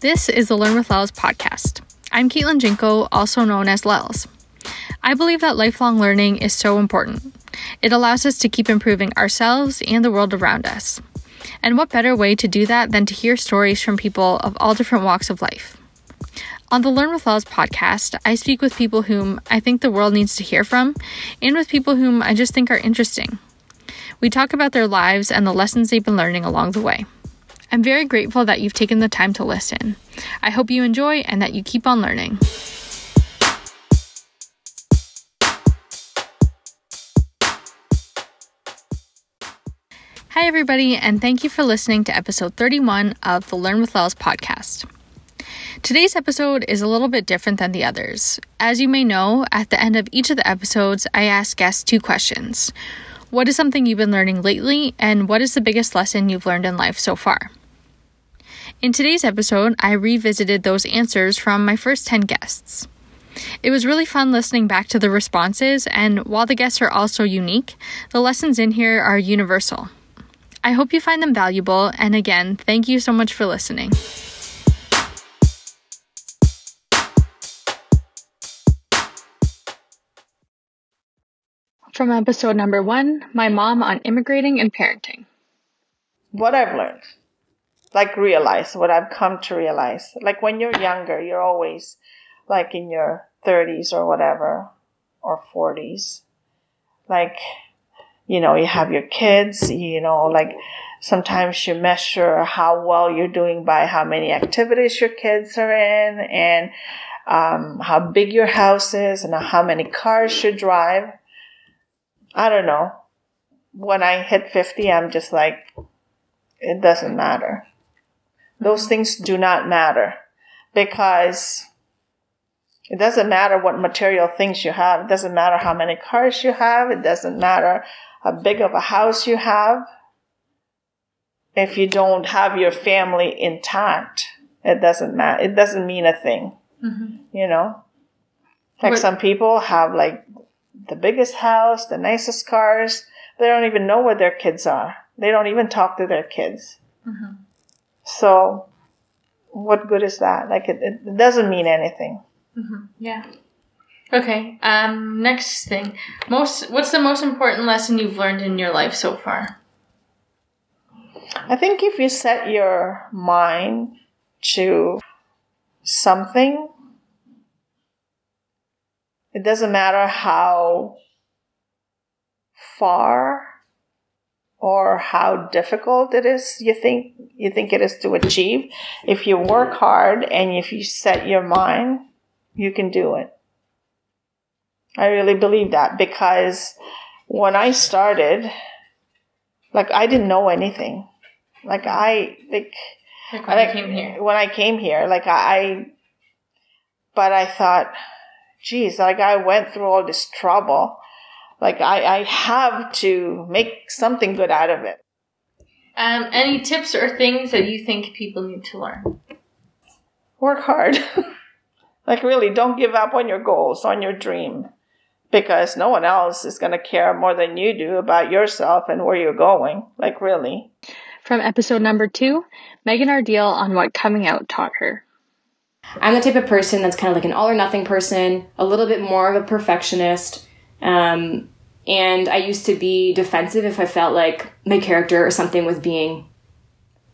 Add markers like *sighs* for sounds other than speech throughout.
This is the Learn with Lels podcast. I'm Caitlin Jinko, also known as Lels. I believe that lifelong learning is so important. It allows us to keep improving ourselves and the world around us. And what better way to do that than to hear stories from people of all different walks of life? On the Learn with Lels podcast, I speak with people whom I think the world needs to hear from, and with people whom I just think are interesting. We talk about their lives and the lessons they've been learning along the way. I'm very grateful that you've taken the time to listen. I hope you enjoy and that you keep on learning. Hi, everybody, and thank you for listening to episode 31 of the Learn with Lels podcast. Today's episode is a little bit different than the others. As you may know, at the end of each of the episodes, I ask guests two questions. What is something you've been learning lately, and what is the biggest lesson you've learned in life so far? In today's episode, I revisited those answers from my first 10 guests. It was really fun listening back to the responses, and while the guests are also unique, the lessons in here are universal. I hope you find them valuable, and again, thank you so much for listening. From episode number one My Mom on Immigrating and Parenting. What I've learned, like realize, what I've come to realize. Like when you're younger, you're always like in your 30s or whatever, or 40s. Like you know, you have your kids, you know, like sometimes you measure how well you're doing by how many activities your kids are in and um, how big your house is and how many cars you drive. I don't know. When I hit 50, I'm just like, it doesn't matter. Those things do not matter because it doesn't matter what material things you have. It doesn't matter how many cars you have. It doesn't matter how big of a house you have, if you don't have your family intact, it doesn't matter. It doesn't mean a thing. Mm-hmm. You know, like but, some people have like the biggest house, the nicest cars. They don't even know where their kids are. They don't even talk to their kids. Mm-hmm. So, what good is that? Like, it, it doesn't mean anything. Mm-hmm. Yeah. Okay. Um, next thing. Most what's the most important lesson you've learned in your life so far? I think if you set your mind to something, it doesn't matter how far or how difficult it is you think you think it is to achieve. If you work hard and if you set your mind, you can do it. I really believe that because when I started, like I didn't know anything. Like I like, like when I came here. When I came here, like I, but I thought, geez, like I went through all this trouble. Like I, I have to make something good out of it. Um, any tips or things that you think people need to learn? Work hard. *laughs* like really, don't give up on your goals, on your dream because no one else is going to care more than you do about yourself and where you're going. Like, really. From episode number two, Megan Ardeal on what coming out taught her. I'm the type of person that's kind of like an all or nothing person, a little bit more of a perfectionist. Um, and I used to be defensive if I felt like my character or something was being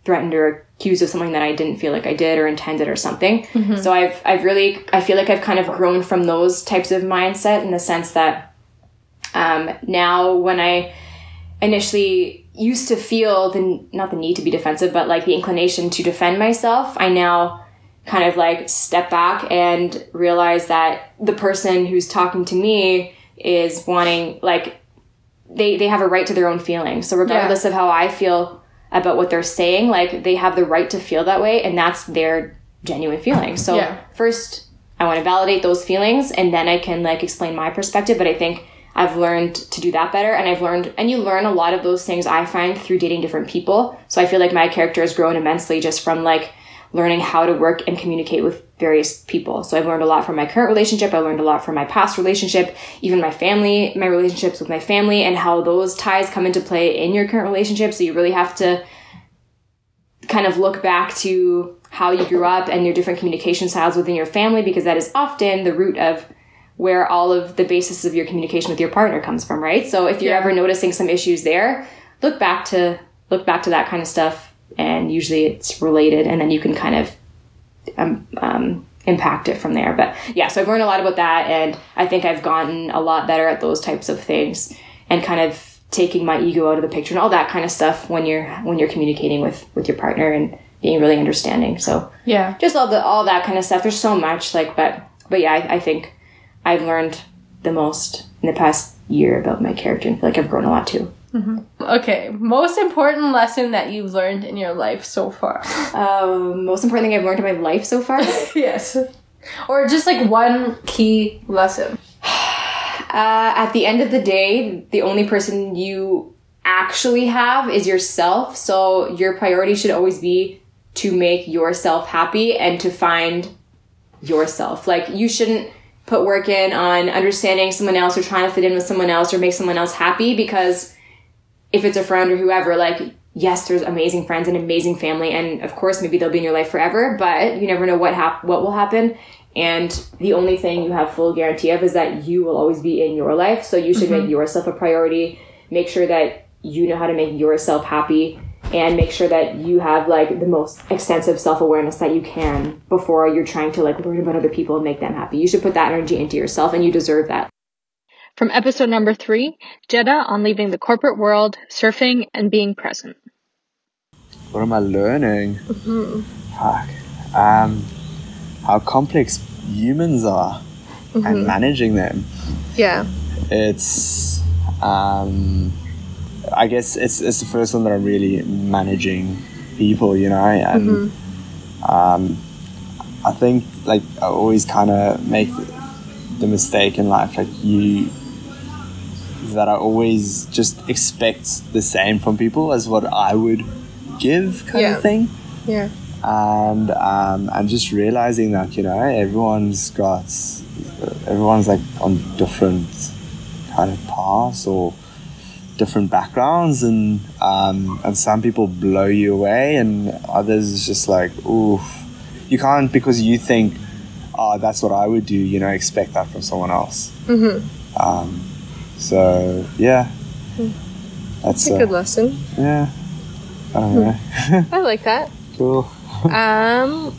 threatened or accused of something that I didn't feel like I did or intended or something. Mm-hmm. So I've I've really I feel like I've kind of grown from those types of mindset in the sense that um, now when I initially used to feel the not the need to be defensive, but like the inclination to defend myself, I now kind of like step back and realize that the person who's talking to me is wanting like they they have a right to their own feelings. So regardless yeah. of how I feel about what they're saying, like they have the right to feel that way and that's their genuine feelings. So yeah. first I want to validate those feelings and then I can like explain my perspective, but I think I've learned to do that better and I've learned and you learn a lot of those things I find through dating different people. So I feel like my character has grown immensely just from like learning how to work and communicate with various people. So I've learned a lot from my current relationship. I learned a lot from my past relationship, even my family, my relationships with my family and how those ties come into play in your current relationship. So you really have to kind of look back to how you grew up and your different communication styles within your family because that is often the root of where all of the basis of your communication with your partner comes from, right? So if you're Yeah. ever noticing some issues there, look back to look back to that kind of stuff and usually it's related and then you can kind of um, um, impact it from there. But yeah, so I've learned a lot about that, and I think I've gotten a lot better at those types of things, and kind of taking my ego out of the picture and all that kind of stuff when you're when you're communicating with with your partner and being really understanding. So Yeah. just all the all that kind of stuff. There's so much like, but but yeah, I, I think I've learned the most in the past year about my character, and feel like I've grown a lot too. Okay. Most important lesson that you've learned in your life so far. *laughs* Um, most important thing I've learned in my life so far. *laughs* yes. Or just like one key lesson. *sighs* Uh, at the end of the day, the only person you actually have is yourself. So your priority should always be to make yourself happy and to find yourself. Like you shouldn't put work in on understanding someone else or trying to fit in with someone else or make someone else happy because if it's a friend or whoever, like yes, there's amazing friends and amazing family, and of course maybe they'll be in your life forever, but you never know what hap- what will happen. And the only thing you have full guarantee of is that you will always be in your life. So you should mm-hmm. make yourself a priority. Make sure that you know how to make yourself happy and make sure that you have like the most extensive self-awareness that you can before you're trying to like learn about other people and make them happy. You should put that energy into yourself and you deserve that. From episode number three, Jeddah on leaving the corporate world, surfing, and being present. What am I learning? Fuck. Um, how complex humans are and managing them. Yeah. It's, um, I guess it's, it's the first one that I'm really managing people, you know, and um, I think like I always kind of make the mistake in life, like you, that I always just expect the same from people as what I would give, kind Yeah. of thing Yeah. and um, and just realizing that you know everyone's got everyone's like on different kind of paths or different backgrounds and um, and some people blow you away and others is just like oof you can't because you think oh that's what I would do you know expect that from someone else mm-hmm. um, so yeah that's uh, lesson. yeah I don't know *laughs* I like that. cool Um.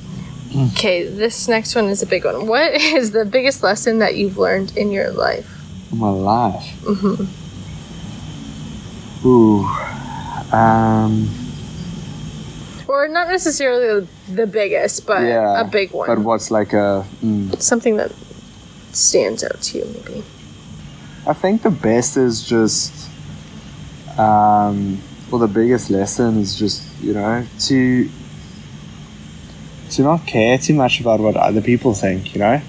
Okay, this next one is a big one. What *laughs* is the biggest lesson that you've learned in your life? my life. Mm-hmm. Ooh. Um. Or not necessarily the biggest, but Yeah. a big one. But what's like a? Mm, Something that stands out to you, maybe. I think the best is just. Um. Well, the biggest lesson is just you know to. To not care too much about what other people think, you know.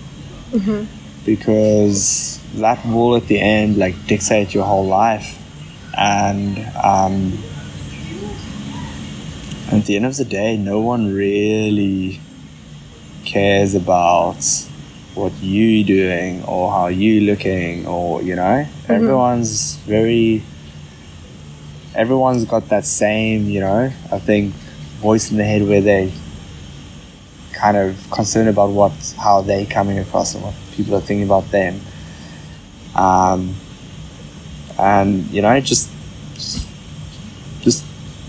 Because that will at the end like dictate your whole life, and um. at the end of the day, no one really cares about what you doing or how you looking or you know everyone's very everyone's got that same you know i think voice in the head where they kind of concerned about what how they coming across and what people are thinking about them. Um and you know just just, just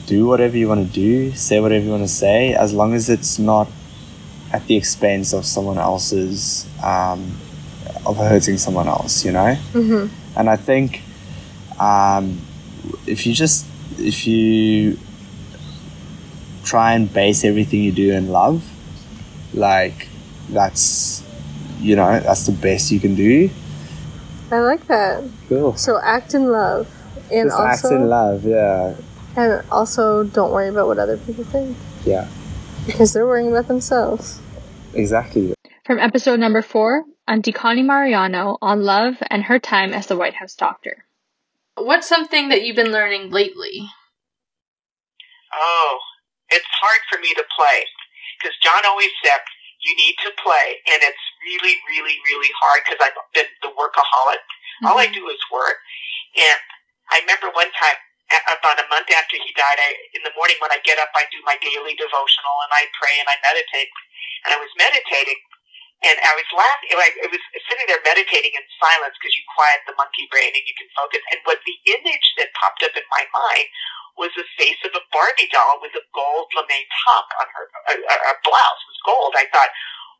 do whatever you want to do say whatever you want to say as long as it's not at the expense of someone else's um, of hurting someone else you know mm-hmm. and i think um, if you just if you try and base everything you do in love like that's you know that's the best you can do I like that. cool So act in love, and just act in love yeah and also don't worry about what other people think yeah because they're worrying about themselves. Exactly From episode number four, Auntie Connie Mariano on love and her time as the White House doctor. What's something that you've been learning lately? Oh, it's hard for me to play because John always said you need to play, and it's really, really, really hard because I've been the workaholic. All I mm-hmm. do is work, and I remember one time about a month after he died, I, in the morning when I get up, I do my daily devotional and I pray and I meditate. And I was meditating and I was laughing. I was sitting there meditating in silence because you quiet the monkey brain and you can focus. And what the image that popped up in my mind was the face of a Barbie doll with a gold lame top on her. A, a, a blouse was gold. I thought,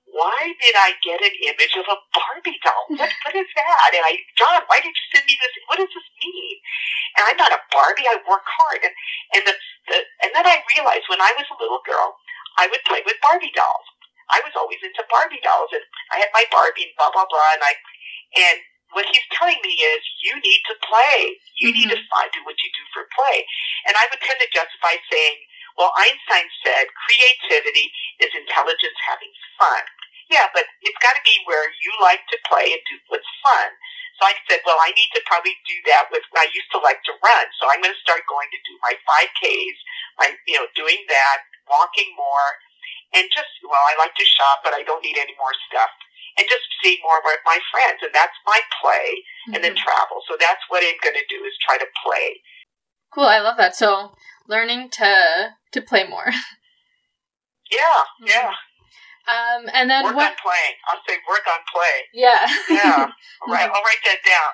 why did I get an image of a Barbie doll? *laughs* What, what is that? And I, John, why did you send me this? What does this mean? And I'm not a Barbie. I work hard. And and the, the and then I realized when I was a little girl, I would play with Barbie dolls. I was always into Barbie dolls, and I had my Barbie and blah blah blah. And I and what he's telling me is, you need to play. You need to mm-hmm. find do what you do for play. And I would tend to justify saying, well, Einstein said creativity is intelligence having fun. Yeah, but it's got to be where you like to play and do what's fun. So I said, well, I need to probably do that with, I used to like to run, so I'm going to start going to do my 5Ks, my, you know, doing that, walking more, and just, well, I like to shop, but I don't need any more stuff. And just seeing more of my friends, and that's my play, and then travel. So that's what I'm going to do is try to play. Cool, I love that. So learning to to play more. *laughs* Yeah, yeah. Um, and then Work what? on playing. I'll say work on play. Yeah. Yeah. *laughs* All right, I'll write that down.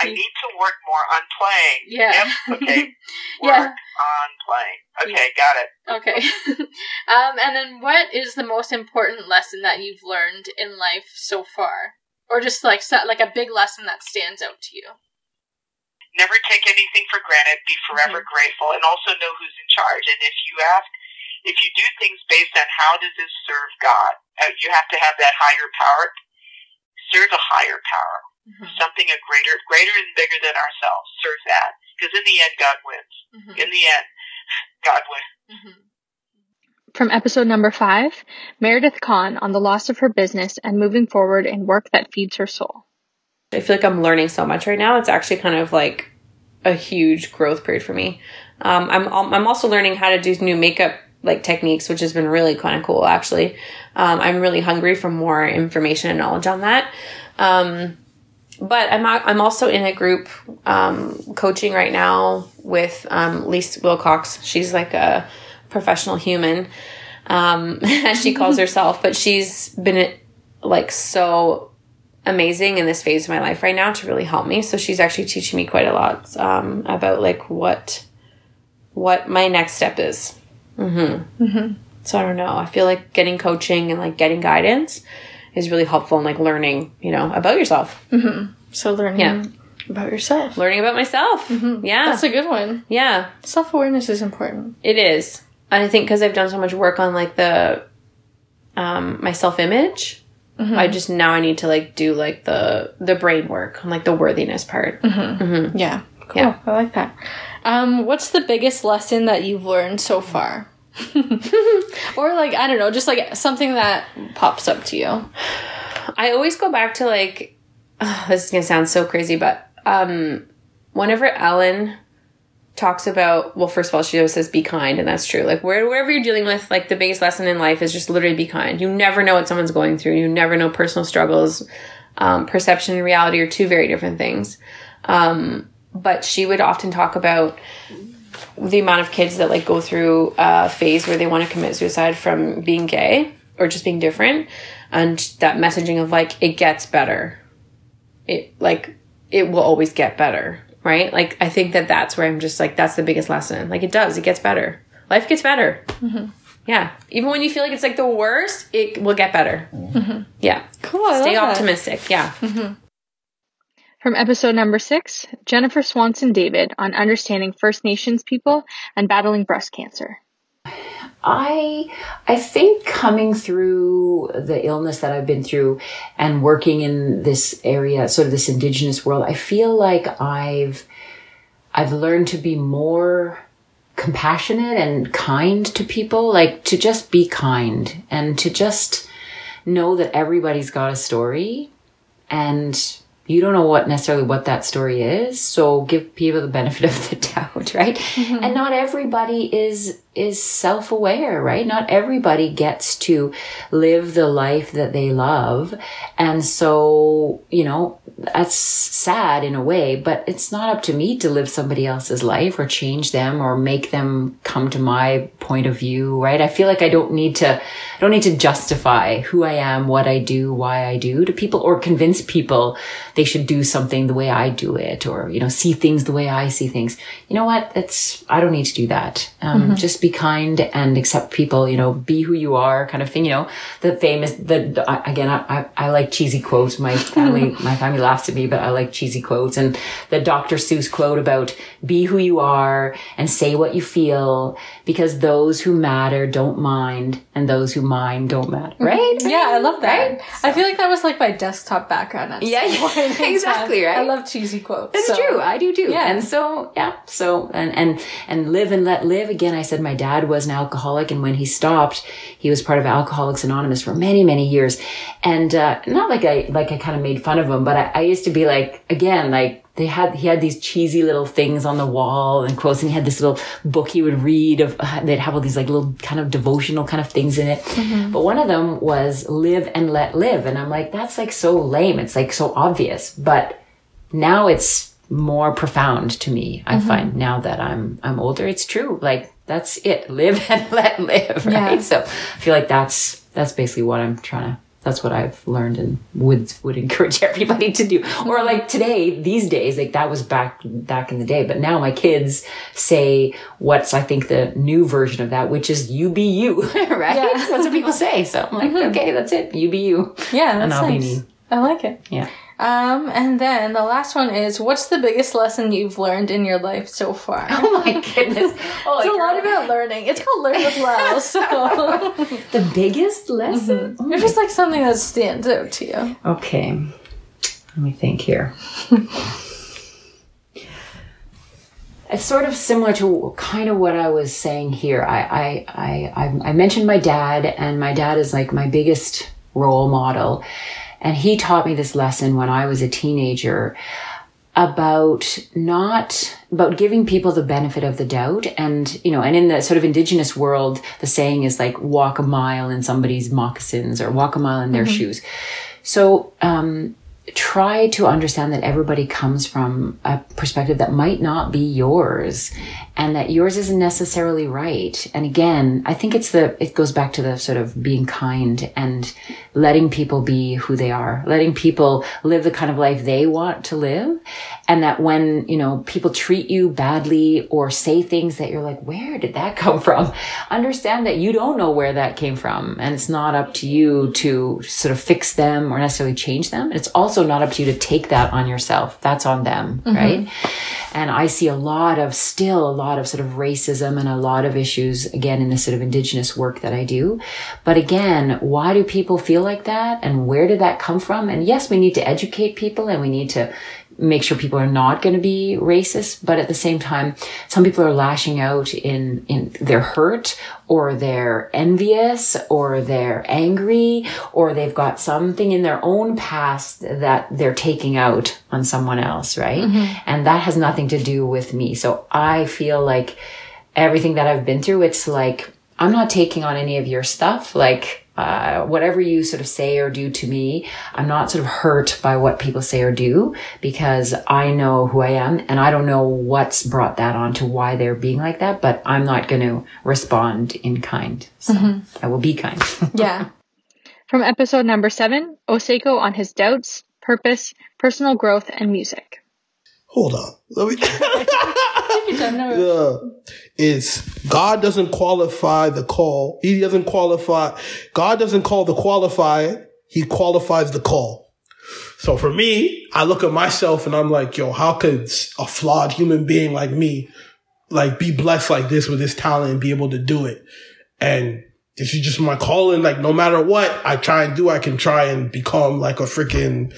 I need to work more on playing. Yeah. Yep. Okay. *laughs* Yeah. Work on playing. Okay, got it. Okay. *laughs* um, and then what is the most important lesson that you've learned in life so far, or just like like a big lesson that stands out to you? Never take anything for granted. Be forever Mm-hmm. grateful, and also know who's in charge. And if you ask, if you do things based on how does this serve God, uh, you have to have that higher power. Serve a higher power, Mm-hmm. something a greater, greater and bigger than ourselves. Serve that, because in the end, God wins. Mm-hmm. In the end, God wins. From episode number five, Meredith Kahn on the loss of her business and moving forward in work that feeds her soul. I feel like I'm learning so much right now. It's actually kind of like a huge growth period for me. Um, I'm I'm also learning how to do new makeup like techniques, which has been really kind of cool. Actually, um, I'm really hungry for more information and knowledge on that. Um, but I'm I'm also in a group um, coaching right now with um, Lise Wilcox. She's like a professional human, um, *laughs* as she calls *laughs* herself. But she's been like so amazing in this phase of my life right now to really help me. So she's actually teaching me quite a lot um, about like what what my next step is. Mm-hmm. So I don't know. I feel like getting coaching and like getting guidance is really helpful in like learning, you know, about yourself, mm-hmm. So learning Yeah. about yourself. learning about myself. Mm-hmm. Yeah, That's a good one. yeah, Self awareness is important. it is. And I think because I've done so much work on like the um, my self image. Mm-hmm. I just now I need to like do like the the brain work on like the worthiness part. Yeah. Cool. Yeah. I like that. Um, what's the biggest lesson that you've learned so far? *laughs* or like I don't know, just like something that pops up to you. I always go back to like *sighs* this is gonna sound so crazy, but um whenever Ellen talks about well, first of all, she always says be kind, and that's true. Like where, wherever you're dealing with, like the biggest lesson in life is just literally be kind. You never know what someone's going through. You never know personal struggles. Um, perception and reality are two very different things. Um, but she would often talk about the amount of kids that like go through a phase where they want to commit suicide from being gay or just being different and that messaging of like it gets better. It like it will always get better right? Like i think that that's where i'm just like that's the biggest lesson. Like it does it gets better. Life gets better. Mm-hmm. Yeah. Even when you feel like it's like the worst it will get better. Mm-hmm. Yeah. Cool. I stay love that. optimistic. Yeah mm-hmm. From episode number six, Jennifer Swanson David on understanding First Nations people and battling breast cancer. I I think coming through the illness that I've been through and working in this area, sort of this indigenous world, I feel like I've I've learned to be more compassionate and kind to people, like to just be kind and to just know that everybody's got a story and you don't know what necessarily what that story is so give people the benefit of the *laughs* doubt right? Mm-hmm. And not everybody is is self-aware, right? Not everybody gets to live the life that they love. And so, you know, that's sad in a way, but it's not up to me to live somebody else's life or change them or make them come to my point of view, right? I feel like I don't need to, I don't need to justify who I am, what I do, why I do to people or convince people they should do something the way I do it or, you know, see things the way I see things. You know what? It's, I don't need to do that. Um, mm-hmm. just be kind and accept people, you know, be who you are kind of thing, you know, the famous, the, again, I, I, I like cheesy quotes. My family, *laughs* my family laughs at me, but I like cheesy quotes and the Dr. Seuss quote about be who you are and say what you feel because those who matter don't mind and those who mind don't matter. Mm-hmm. Right? Yeah, I love that. Right? So. I feel like that was like my desktop background. At yeah, yeah *laughs* exactly. Right. I love cheesy quotes. It's so. true. I do too. Yeah. And so, yeah. So, and, and, and live and let live. Again, I said my dad was an alcoholic and when he stopped, he was part of Alcoholics Anonymous for many, many years. And, uh, not like I, like I kind of made fun of him, but I, I used to be like, again, like, they had he had these cheesy little things on the wall and quotes and he had this little book he would read of uh, they'd have all these like little kind of devotional kind of things in it mm-hmm. but one of them was live and let live and i'm like that's like so lame it's like so obvious but now it's more profound to me i mm-hmm. find now that i'm i'm older it's true like that's it *laughs* live and let live right yeah. so i feel like that's that's basically what i'm trying to that's what I've learned and would would encourage *laughs* everybody to do. Or like today, these days, like that was back back in the day. But now my kids say what's I think the new version of that, which is you be you, *laughs* right? Yeah. That's what people say. So I'm like, mm-hmm. okay, that's it. You be you. Yeah, that's and I'll nice. be me. I like it. Yeah. Um, and then the last one is what's the biggest lesson you've learned in your life so far? *laughs* Oh my goodness. *laughs* Oh, it's a lot about learning. It's called Learn with Love. So *laughs* the biggest lesson? Mm-hmm. Oh it's just like something that stands out to you. Okay. Let me think here. it's sort of similar to kind of what I was saying here. I, I, I, I mentioned my dad, and my dad is like my biggest role model. And he taught me this lesson when I was a teenager about not about giving people the benefit of the doubt and you know and in the sort of indigenous world the saying is like walk a mile in somebody's moccasins or walk a mile in their mm-hmm. shoes so um try to understand that everybody comes from a perspective that might not be yours and that yours isn't necessarily right. And again, I think it's the, it goes back to the sort of being kind and letting people be who they are, letting people live the kind of life they want to live. And that when, you know, people treat you badly or say things that you're like, where did that come from? Understand that you don't know where that came from. And it's not up to you to sort of fix them or necessarily change them. It's also also not up to you to take that on yourself. That's on them, mm-hmm. right? And I see a lot of, still a lot of sort of racism and a lot of issues, again, in the sort of indigenous work that I do. But again, why do people feel like that? And where did that come from? And yes, we need to educate people and we need to make sure people are not going to be racist. But at the same time, some people are lashing out in, in they're hurt or they're envious or they're angry or they've got something in their own past that they're taking out on someone else. Right. Mm-hmm. And that has nothing to do with me. So I feel like everything that I've been through, it's like, I'm not taking on any of your stuff. Like, uh, whatever you sort of say or do to me, I'm not sort of hurt by what people say or do because I know who I am and I don't know what's brought that on to why they're being like that, but I'm not going to respond in kind. So mm-hmm. I will be kind. *laughs* yeah. From episode number seven, Oseko on his doubts, purpose, personal growth, and music. Hold on. Let me. *laughs* yeah. Is God doesn't qualify the call. He doesn't qualify. God doesn't call the qualified. He qualifies the call. So for me, I look at myself and I'm like, yo, how could a flawed human being like me, like be blessed like this with this talent and be able to do it? And this is just my calling. Like no matter what I try and do, I can try and become like a freaking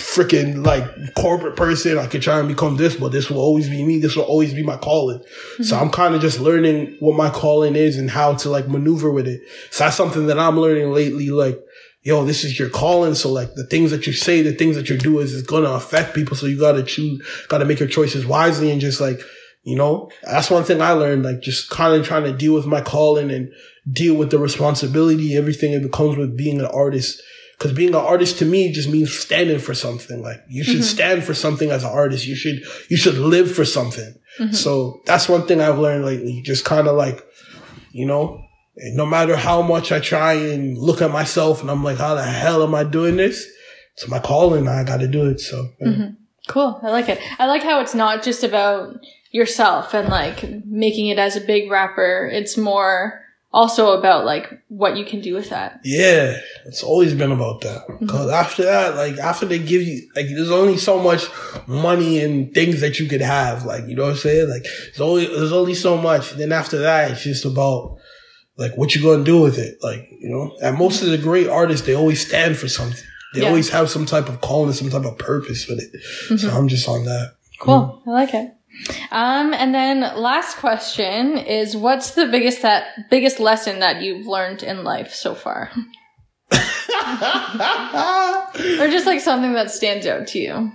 freaking like corporate person. I could try and become this, but this will always be me. This will always be my calling. Mm-hmm. So I'm kind of just learning what my calling is and how to like maneuver with it. So that's something that I'm learning lately. Like, yo, this is your calling. So like the things that you say, the things that you do is, is going to affect people. So you got to choose, got to make your choices wisely and just like, You know, that's one thing I learned, like just kind of trying to deal with my calling and deal with the responsibility, everything that comes with being an artist. Cause being an artist to me just means standing for something. Like you should mm-hmm. stand for something as an artist. You should, you should live for something. Mm-hmm. So that's one thing I've learned lately. Just kind of like, you know, no matter how much I try and look at myself and I'm like, how the hell am I doing this? It's my calling. I got to do it. So yeah. Mm-hmm. Cool. I like it. I like how it's not just about yourself and like making it as a big rapper. It's more also about like what you can do with that. Yeah, it's always been about that. Mm-hmm. Cause after that, like after they give you, like there's only so much money and things that you could have. Like you know what I'm saying? Like there's only there's only so much. Then after that, it's just about like what you're gonna do with it. Like you know, and most of the great artists, they always stand for something. They Yeah. always have some type of calling, some type of purpose with it. So mm-hmm. I'm just on that. Cool. I like it. Um, and then last question is what's the biggest that biggest lesson that you've learned in life so far? *laughs* or just like something that stands out to you.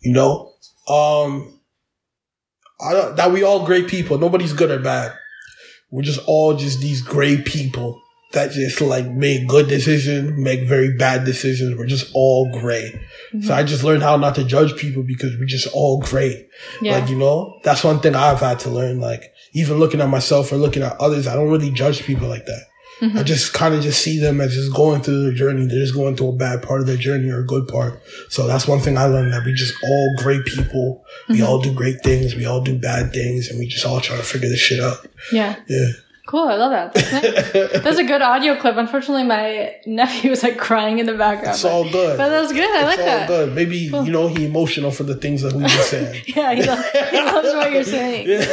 you know um I don't, that we all great people nobody's good or bad we're just all just these great people that just like make good decisions make very bad decisions we're just all great mm-hmm. so i just learned how not to judge people because we're just all great Yeah. like you know that's one thing i've had to learn like even looking at myself or looking at others i don't really judge people like that mm-hmm. I just kind of just see them as just going through their journey. They're just going through a bad part of their journey or a good part. So that's one thing I learned that we just all great people. We mm-hmm. all do great things. We all do bad things and we just all try to figure this shit out. yeah. Yeah. Cool. I love that. That's, nice. *laughs* That's a good audio clip. Unfortunately, my nephew was like crying in the background. It's all good. But that was good. I like all that. good. Maybe, you know, he emotional for the things that we were saying. *laughs* Yeah, he, lo- he loves what you're saying.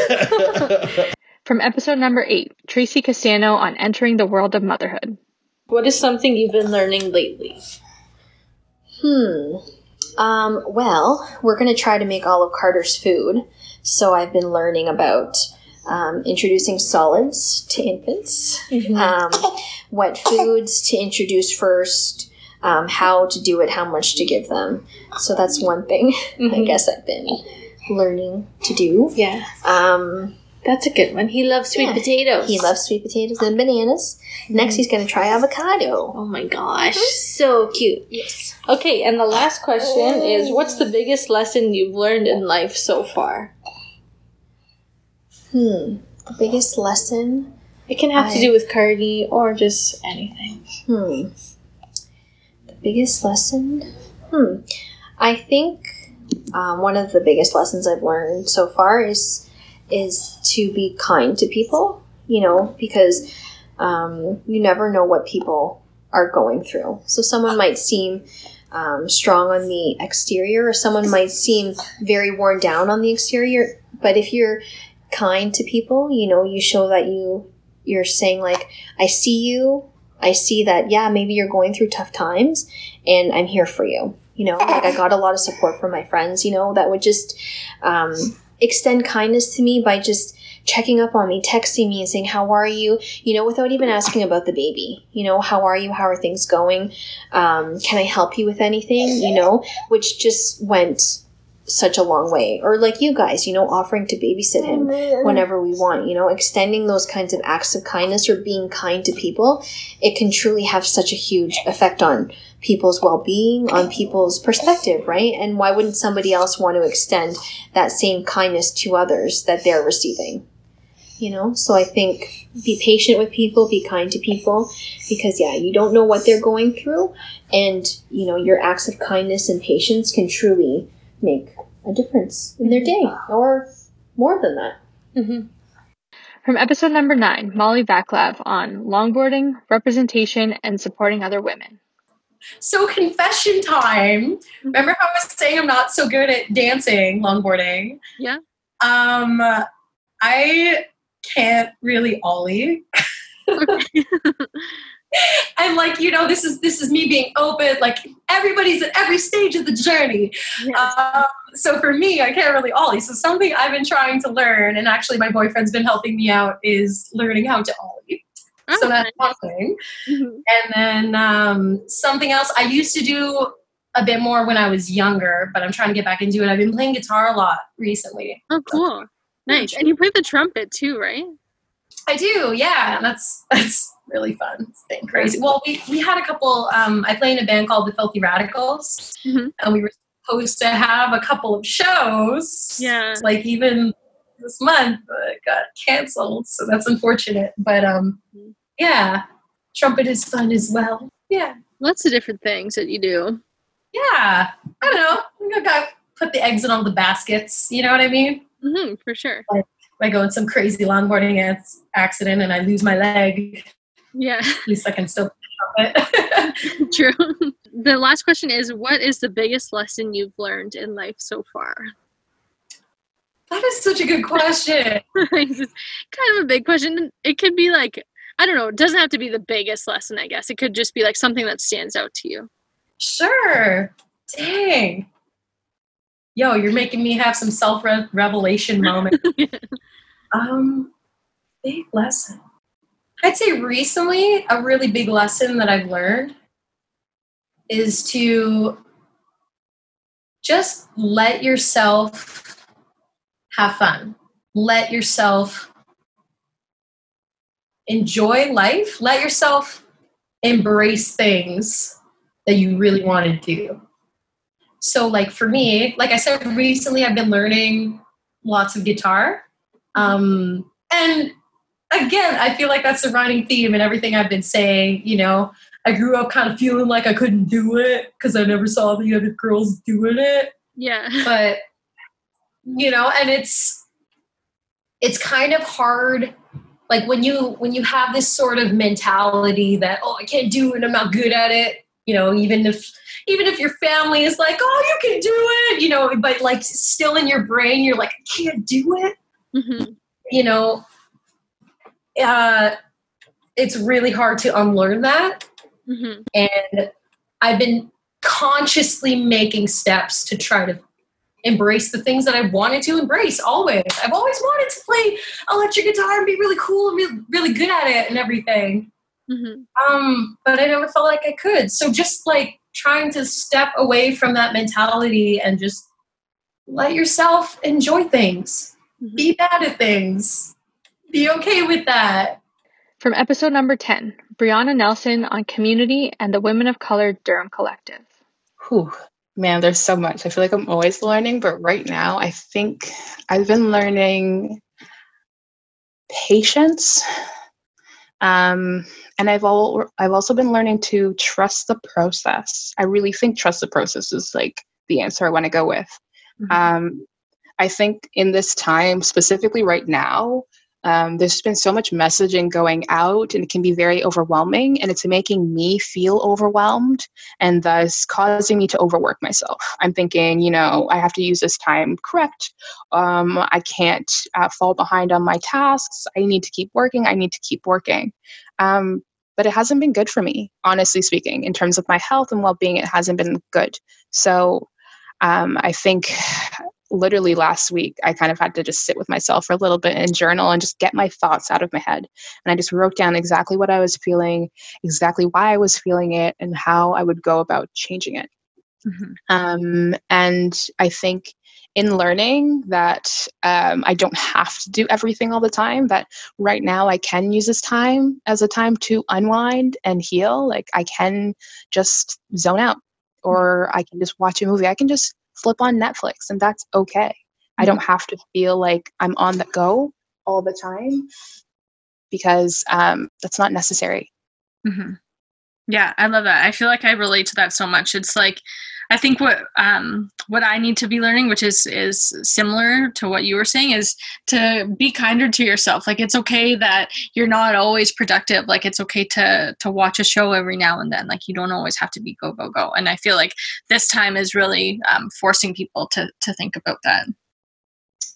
*laughs* From episode number eight, Tracy Castano on entering the world of motherhood. What is something you've been learning lately? Hmm. Um, well, we're going to try to make all of Carter's food. So I've been learning about um, introducing solids to infants, um, what foods to introduce first, um, how to do it, how much to give them. So that's one thing *laughs* I guess I've been learning to do. Yeah, Um, that's a good one. He loves sweet Yeah. potatoes. he loves sweet potatoes and bananas. Next, he's going to try avocado. Oh my gosh, so cute. Yes. Okay, and the last question is what's the biggest lesson you've learned in life so far? Hmm. The biggest lesson. It can have to do with Cardi or just anything. Hmm. The biggest lesson? Hmm. I think um, one of the biggest lessons I've learned so far is is to be kind to people. You know, because um, you never know what people are going through. So someone might seem um, strong on the exterior, or someone might seem very worn down on the exterior. But if you're kind to people, you know, you show that you you're saying like, I see you. I see that, yeah, maybe you're going through tough times and I'm here for you. You know, like I got a lot of support from my friends, you know, that would just um, extend kindness to me by just checking up on me, texting me and saying, How are you? You know, without even asking about the baby. You know, how are you? How are things going? Um, can I help you with anything? You know, which just went such a long way. Or like you guys, you know, offering to babysit him whenever we want, you know, extending those kinds of acts of kindness or being kind to people, it can truly have such a huge effect on people's well-being, on people's perspective, right? And why wouldn't somebody else want to extend that same kindness to others that they're receiving? You know, so I think be patient with people, be kind to people, because yeah, you don't know what they're going through, and you know, your acts of kindness and patience can truly make a difference in their day, or more than that. From episode number nine, Molly Vaclav on longboarding, representation, and supporting other women. So confession time. Remember how I was saying I'm not so good at dancing, longboarding? Yeah. Um I can't really ollie. *laughs* *laughs* *laughs* and like, you know, this is this is me being open, like everybody's at every stage of the journey. Um, so for me, I can't really ollie. So something I've been trying to learn, and actually my boyfriend's been helping me out, is learning how to ollie. So that's one thing. And then um, something else I used to do a bit more when I was younger, but I'm trying to get back into it. I've been playing guitar a lot recently. Oh, cool. Nice. And you play the trumpet too, right? I do, yeah. That's that's really fun. It's been crazy. Well, we, we had a couple. Um, I play in a band called the Filthy Radicals, Mhm. and we were supposed to have a couple of shows. Yeah. like even this month, got canceled, so that's unfortunate. But um, yeah, trumpet is fun as well. Yeah, Lots of different things that you do. yeah. I don't know. I got put the eggs in all the baskets. You know what I mean? hmm for sure. I go in some crazy longboarding ac- accident and I lose my leg. Yeah, At least I can still *laughs* true. the last question is what is the biggest lesson you've learned in life so far? that is such a good question. *laughs* kind of a big question. It could be like, I don't know, it doesn't have to be the biggest lesson, I guess. It could just be like something that stands out to you. Sure. Dang. Yo, you're making me have some self revelation moment. *laughs* um, big lesson. I'd say recently, a really big lesson that I've learned is to just let yourself have fun. Let yourself enjoy life. Let yourself embrace things that you really want to do. So, like for me, like I said recently, I've been learning lots of guitar. Um, and again, I feel like that's the running theme in everything I've been saying. You know, I grew up kind of feeling like I couldn't do it because I never saw the other girls doing it Yeah. *laughs* but you know and it's it's kind of hard like when you when you have this sort of mentality that oh i can't do it i'm not good at it you know even if even if your family is like oh you can do it you know but like still in your brain you're like i can't do it hmm you know uh it's really hard to unlearn that hmm and I've been consciously making steps to try to embrace the things that I wanted to embrace always. I've always wanted to play electric guitar and be really cool and really, really good at it and everything. hmm Um, but I never felt like I could. So just like trying to step away from that mentality and just let yourself enjoy things. Mhm. Be bad at things. Be okay with that. From episode number 10, Brianna Nelson on community and the Women of Color Durham Collective. Whew. Man, there's so much. I feel like I'm always learning, but right now I think I've been learning patience. Um, and I've all I've also been learning to trust the process. I really think trust the process is like the answer I want to go with. Um, I think in this time, specifically right now, um, there's been so much messaging going out, and it can be very overwhelming, and it's making me feel overwhelmed, and thus causing me to overwork myself. I'm thinking, you know, I have to use this time correct. Um, I can't uh, fall behind on my tasks. I need to keep working. I need to keep working. Um, but it hasn't been good for me, honestly speaking, in terms of my health and well-being. It hasn't been good. So um, I think literally last week I kind of had to just sit with myself for a little bit and journal and just get my thoughts out of my head. And I just wrote down exactly what I was feeling, exactly why I was feeling it, and how I would go about changing it. Um, and I think in learning that um, I don't have to do everything all the time, that right now I can use this time as a time to unwind and heal. Like I can just zone out or I can just watch a movie. I can just flip on Netflix and that's okay. I don't have to feel like I'm on the go all the time because um, that's not necessary. hmm Yeah, I love that. I feel like I relate to that so much. It's like I think what um what I need to be learning, which is is similar to what you were saying, is to be kinder to yourself. Like it's okay that you're not always productive. Like it's okay to to watch a show every now and then. Like you don't always have to be go go go. And I feel like this time is really um, forcing people to to think about that.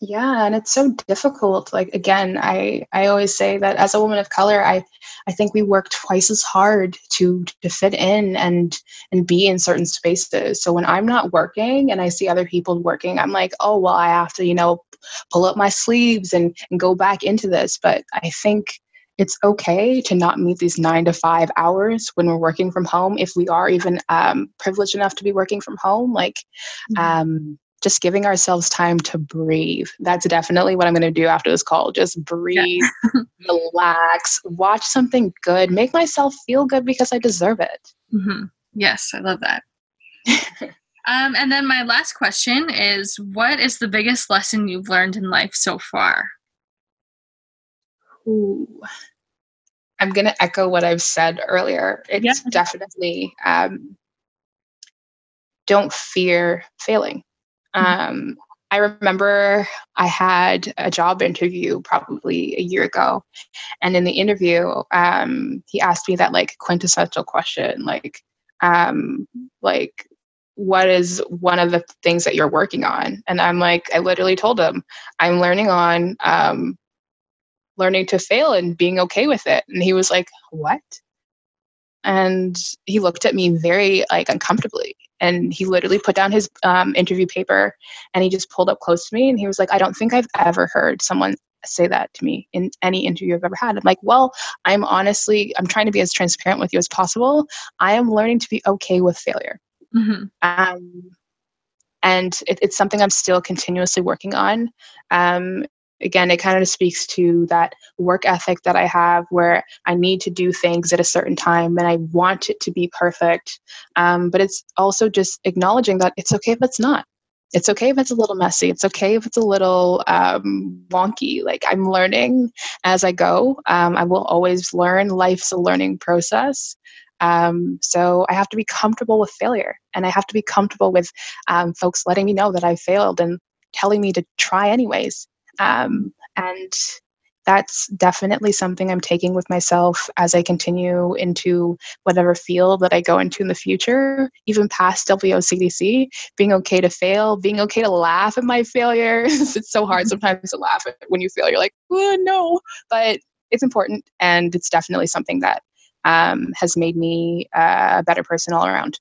Yeah, and it's so difficult. Like again, I I always say that as a woman of color, I I think we work twice as hard to to fit in and and be in certain spaces. So when I'm not working and I see other people working, I'm like, "Oh, well, I have to, you know, pull up my sleeves and and go back into this." But I think it's okay to not meet these nine to five hours when we're working from home if we are even um, privileged enough to be working from home like Mm-hmm. um, just giving ourselves time to breathe that's definitely what i'm going to do after this call just breathe *laughs* relax watch something good make myself feel good because i deserve it hmm Yes, I love that. *laughs* um, and then my last question is what is the biggest lesson you've learned in life so far? Ooh. I'm going to echo what I've said earlier. It's definitely um, don't fear failing. Um, I remember I had a job interview probably a year ago, and in the interview, um, he asked me that like quintessential question, like, um, like, what is one of the things that you're working on? And I'm like, I literally told him, I'm learning on um, learning to fail and being okay with it. And he was like, What? And he looked at me very like uncomfortably. And he literally put down his um, interview paper and he just pulled up close to me and he was like, I don't think I've ever heard someone say that to me in any interview I've ever had. I'm like, well, I'm honestly, I'm trying to be as transparent with you as possible. I am learning to be okay with failure. Mm-hmm. Um, and it, it's something I'm still continuously working on. Um, again, it kind of speaks to that work ethic that I have where I need to do things at a certain time and I want it to be perfect. Um, but it's also just acknowledging that it's okay if it's not. It's okay if it's a little messy. It's okay if it's a little um, wonky. Like I'm learning as I go. Um, I will always learn. Life's a learning process. Um, so I have to be comfortable with failure and I have to be comfortable with um, folks letting me know that I failed and telling me to try anyways. Um, and that's definitely something I'm taking with myself as I continue into whatever field that I go into in the future, even past WOCDC, being okay to fail, being okay to laugh at my failures. *laughs* it's so hard *laughs* sometimes to laugh at when you fail. You're like, oh, no, but it's important. And it's definitely something that um, has made me uh, a better person all around.